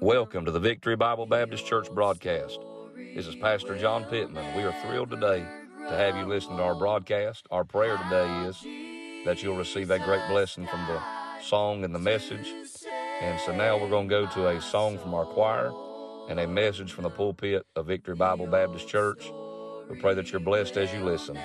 Welcome to the Victory Bible Baptist Church broadcast. This is Pastor John Pittman. We are thrilled today to have you listen to our broadcast. Our prayer today is that you'll receive a great blessing from the song and the message. And so now we're going to go to a song from our choir and a message from the pulpit of Victory Bible Baptist Church. We pray that you're blessed as you listen.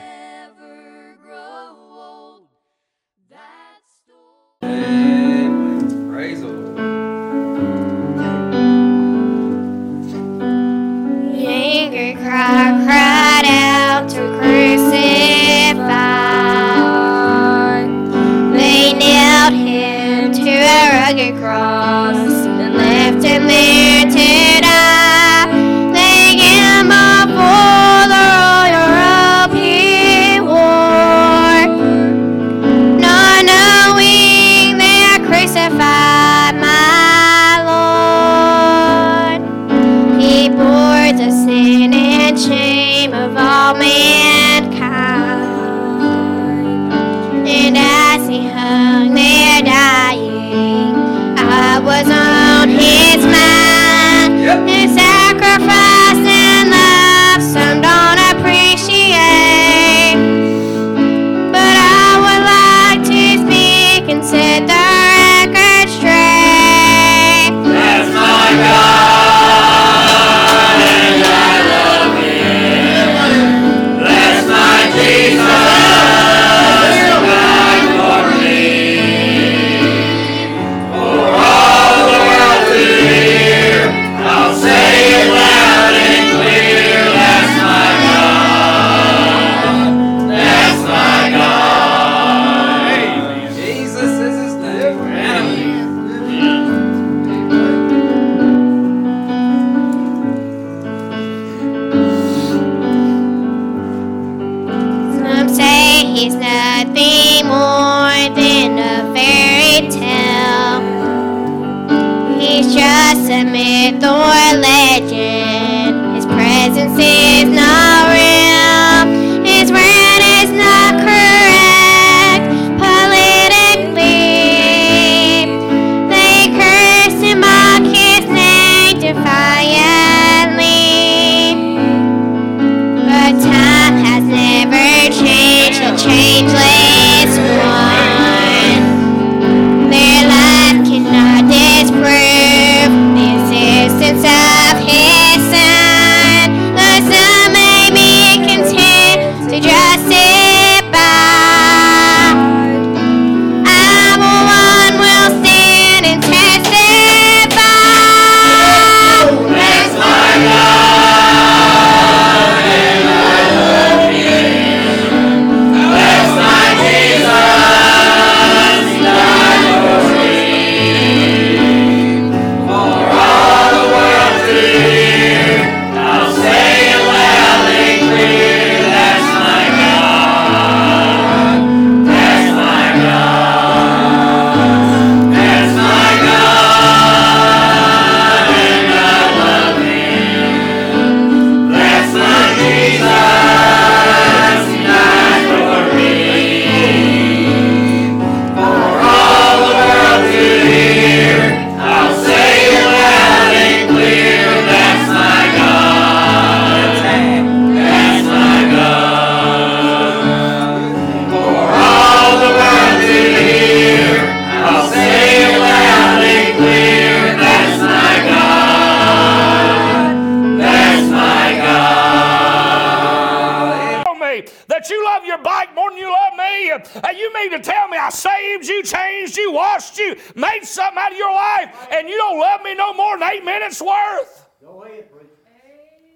To tell me I saved you, changed you, washed you, made something out of your life, and you don't love me no more than eight minutes worth?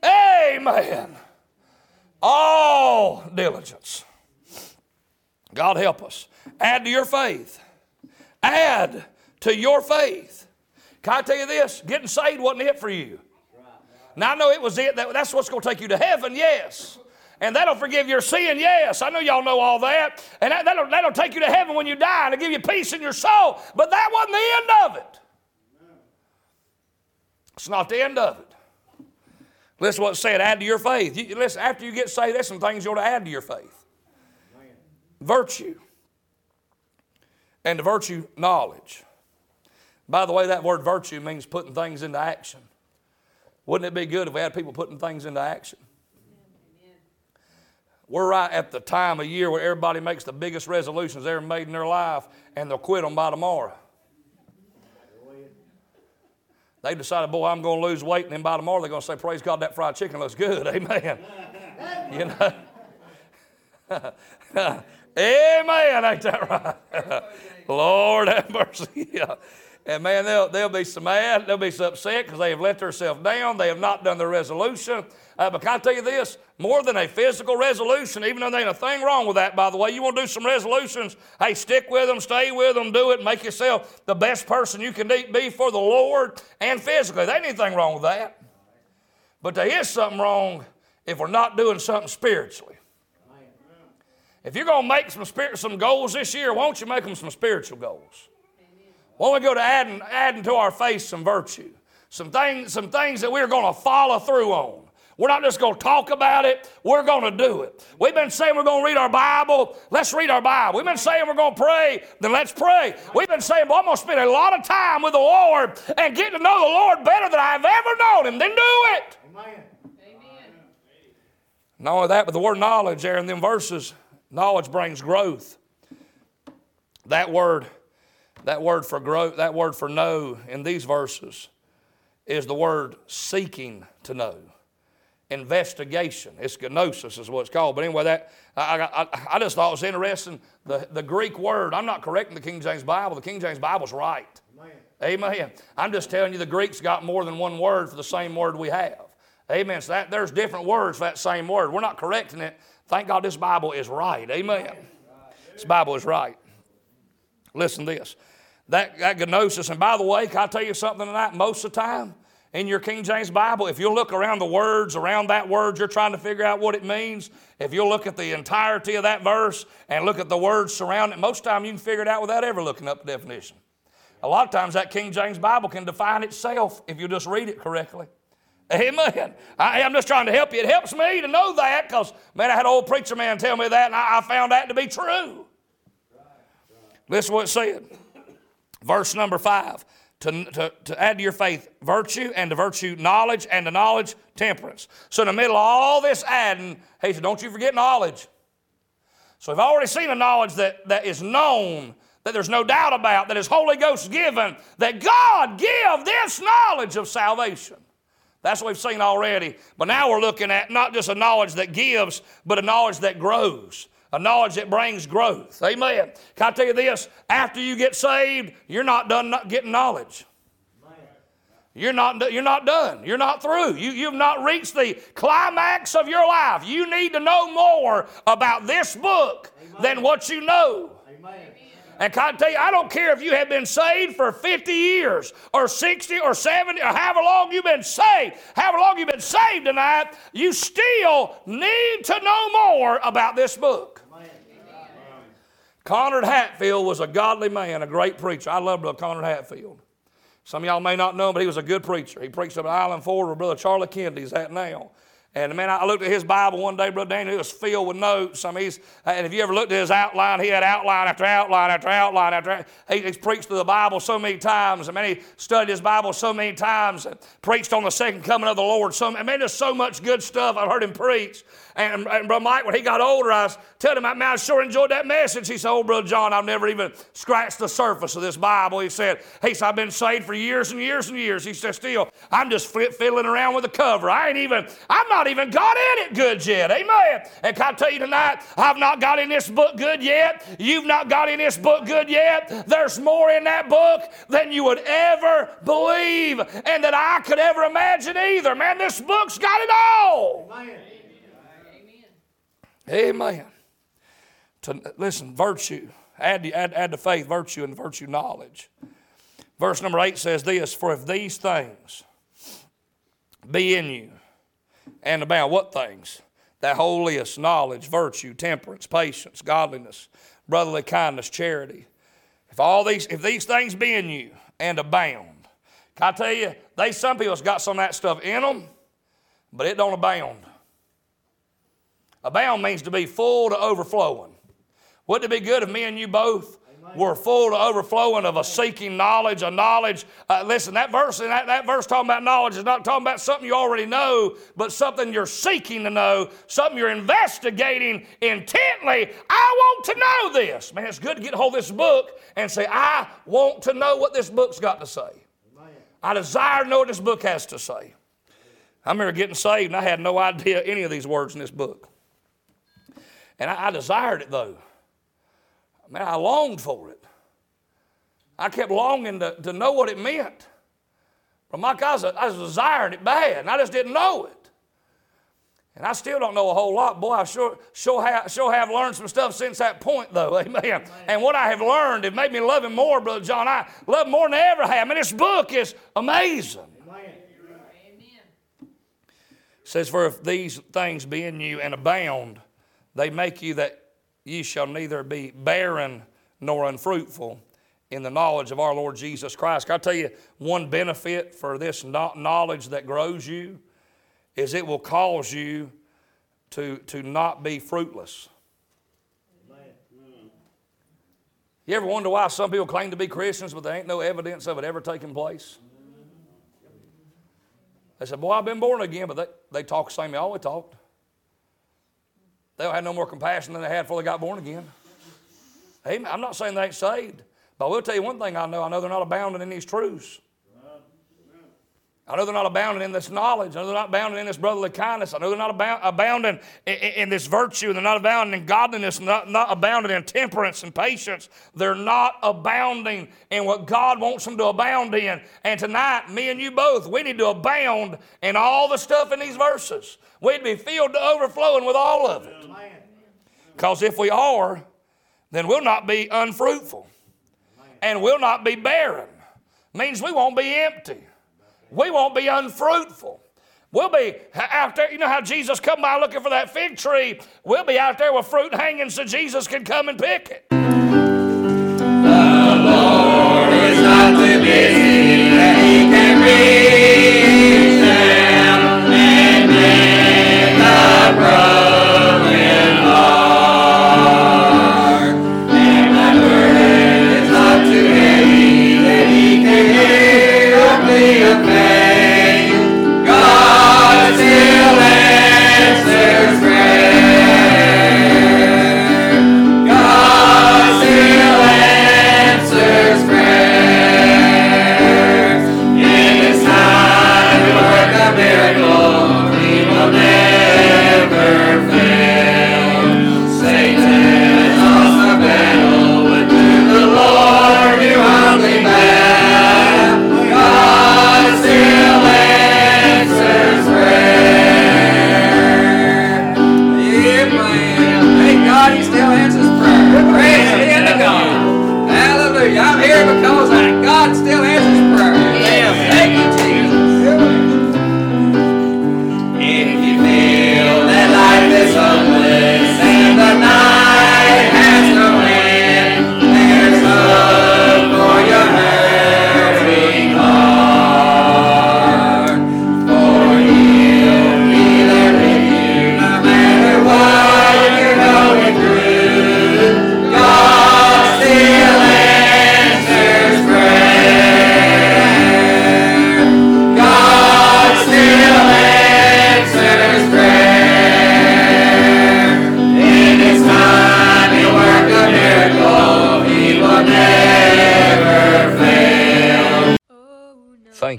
Amen. All diligence. God help us. Add to your faith. Add to your faith. Can I tell you this? Getting saved wasn't it for you. Now I know it was it. That, that's what's going to take you to heaven, yes. And that'll forgive your sin, yes. I know y'all know all that. And that, that'll, that'll take you to heaven when you die and it'll give you peace in your soul. But that wasn't the end of it. It's not the end of it. Listen what it said, add to your faith. You, listen, after you get saved, there's some things you ought to add to your faith. Virtue. And the virtue, knowledge. By the way, that word virtue means putting things into action. Wouldn't it be good if we had people putting things into action? We're right at the time of year where everybody makes the biggest resolutions they ever made in their life, and they'll quit them by tomorrow. They decided, boy, I'm going to lose weight, and then by tomorrow they're going to say, praise God, that fried chicken looks good. Amen. you know? Amen. Ain't that right? Lord have mercy. And man, they'll, they'll be so mad, they'll be so upset because they have let themselves down. They have not done their resolution. Uh, but can I tell you this? More than a physical resolution, even though there ain't a thing wrong with that, by the way, you want to do some resolutions, hey, stick with them, stay with them, do it, make yourself the best person you can be for the Lord and physically. There ain't anything wrong with that. But there is something wrong if we're not doing something spiritually. If you're going to make some, spirit, some goals this year, why don't you make them some spiritual goals? Why don't we go to adding, adding to our faith some virtue? Some things, some things that we're going to follow through on. We're not just going to talk about it, we're going to do it. We've been saying we're going to read our Bible, let's read our Bible. We've been saying we're going to pray, then let's pray. We've been saying, well, I'm going to spend a lot of time with the Lord and get to know the Lord better than I've ever known Him, then do it. Amen. Not only that, but the word knowledge there in them verses, knowledge brings growth. That word that word for grow, that word for know in these verses is the word seeking to know. Investigation. It's gnosis is what it's called. But anyway, that I, I, I just thought it was interesting. The, the Greek word, I'm not correcting the King James Bible. The King James Bible's right. Amen. Amen. I'm just telling you the Greeks got more than one word for the same word we have. Amen. So that, there's different words for that same word. We're not correcting it. Thank God this Bible is right. Amen. This Bible is right. Listen to this that, that gnosis. And by the way, can I tell you something tonight? Most of the time, in your King James Bible, if you look around the words, around that word, you're trying to figure out what it means. If you'll look at the entirety of that verse and look at the words surrounding it, most time you can figure it out without ever looking up the definition. A lot of times that King James Bible can define itself if you just read it correctly. Amen. I, am just trying to help you. It helps me to know that because, man, I had an old preacher man tell me that and I, I found that to be true. Listen what it said. Verse number five. To, to, to, add to your faith virtue, and to virtue knowledge, and to knowledge temperance. So, in the middle of all this adding, he said, Don't you forget knowledge. So, we've already seen a knowledge that, that is known, that there's no doubt about, that is Holy Ghost given, that God give this knowledge of salvation. That's what we've seen already. But now we're looking at not just a knowledge that gives, but a knowledge that grows a knowledge that brings growth. Amen. Can I tell you this? After you get saved, you're not done getting knowledge. You're not, you're not done. You're not through. You, you've not reached the climax of your life. You need to know more about this book Amen. than what you know. Amen. And can I tell you, I don't care if you have been saved for 50 years or 60 or 70 or however long you've been saved, however long you've been saved tonight, you still need to know more about this book. Conrad Hatfield was a godly man, a great preacher. I love Brother Conrad Hatfield. Some of y'all may not know but he was a good preacher. He preached up at Island Ford where Brother Charlie Kennedy's at now. And man, I looked at his Bible one day, Brother Daniel, it was filled with notes. I mean, he's, and if you ever looked at his outline, he had outline after outline after outline after he, he's preached through the Bible so many times. I mean, he studied his Bible so many times and preached on the second coming of the Lord. So, I mean, there's so much good stuff I've heard him preach. And, and Brother Mike, when he got older, I was telling him, man, I sure enjoyed that message. He said, Oh, Brother John, I've never even scratched the surface of this Bible. He said, He said, I've been saved for years and years and years. He said, Still, I'm just fiddling around with the cover. I ain't even, I'm not even got in it good yet. Amen. And can I tell you tonight, I've not got in this book good yet. You've not got in this book good yet. There's more in that book than you would ever believe and that I could ever imagine either. Man, this book's got it all. Amen. Amen. To, listen, virtue. Add, add, add to faith virtue and virtue knowledge. Verse number 8 says this For if these things be in you and about what things? That holiest knowledge, virtue, temperance, patience, godliness, brotherly kindness, charity. If all these, if these things be in you and abound, can I tell you, they some people's got some of that stuff in them, but it don't abound. Abound means to be full to overflowing. Wouldn't it be good if me and you both We're full to overflowing of a seeking knowledge, a knowledge. Uh, listen, that verse, that, that verse talking about knowledge is not talking about something you already know, but something you're seeking to know, something you're investigating intently. I want to know this. Man, it's good to get hold of this book and say, I want to know what this book's got to say. I desire to know what this book has to say. I remember getting saved and I had no idea any of these words in this book. And I, I desired it though. Man, I longed for it. I kept longing to, to know what it meant. But my God, I was desiring it bad, and I just didn't know it. And I still don't know a whole lot. Boy, I sure, sure, have, sure have learned some stuff since that point, though. Amen. Amen. And what I have learned, it made me love Him more, Brother John. I love Him more than I ever have. I mean, this book is amazing. Amen. It says, For if these things be in you and abound, they make you that ye shall neither be barren nor unfruitful in the knowledge of our Lord Jesus Christ. Can I tell you one benefit for this knowledge that grows you is it will cause you to, to not be fruitless. You ever wonder why some people claim to be Christians, but there ain't no evidence of it ever taking place? They said, Boy, I've been born again, but they, they talk the same they always talked. They'll have no more compassion than they had before they got born again. Amen. I'm not saying they ain't saved, but I will tell you one thing I know. I know they're not abounding in these truths. I know they're not abounding in this knowledge. I know they're not abounding in this brotherly kindness. I know they're not abound, abounding in, in, in, this virtue. They're not abounding in godliness, not, not abounding in temperance and patience. They're not abounding in what God wants them to abound in. And tonight, me and you both, we need to abound in all the stuff in these verses. We'd be filled to overflowing with all of it. Because if we are, then we'll not be unfruitful. And we'll not be barren. Means we won't be empty. We won't be unfruitful. We'll be out there. You know how Jesus come by looking for that fig tree? We'll be out there with fruit hanging so Jesus can come and pick it.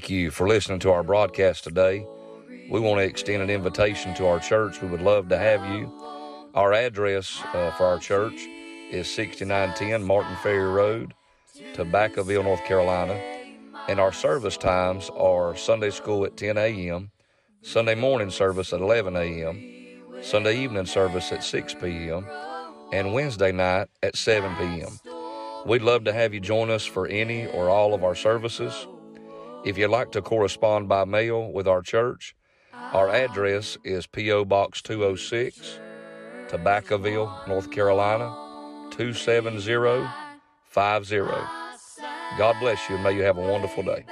Thank you for listening to our broadcast today. We want to extend an invitation to our church. We would love to have you. Our address uh, for our church is 6910 Martin Ferry Road, Tobaccoville, North Carolina. And our service times are Sunday school at 10 a.m., Sunday morning service at 11 a.m., Sunday evening service at 6 p.m., and Wednesday night at 7 p.m. We'd love to have you join us for any or all of our services. If you'd like to correspond by mail with our church, our address is P.O. Box 206, Tobaccoville, North Carolina, 27050. God bless you and may you have a wonderful day.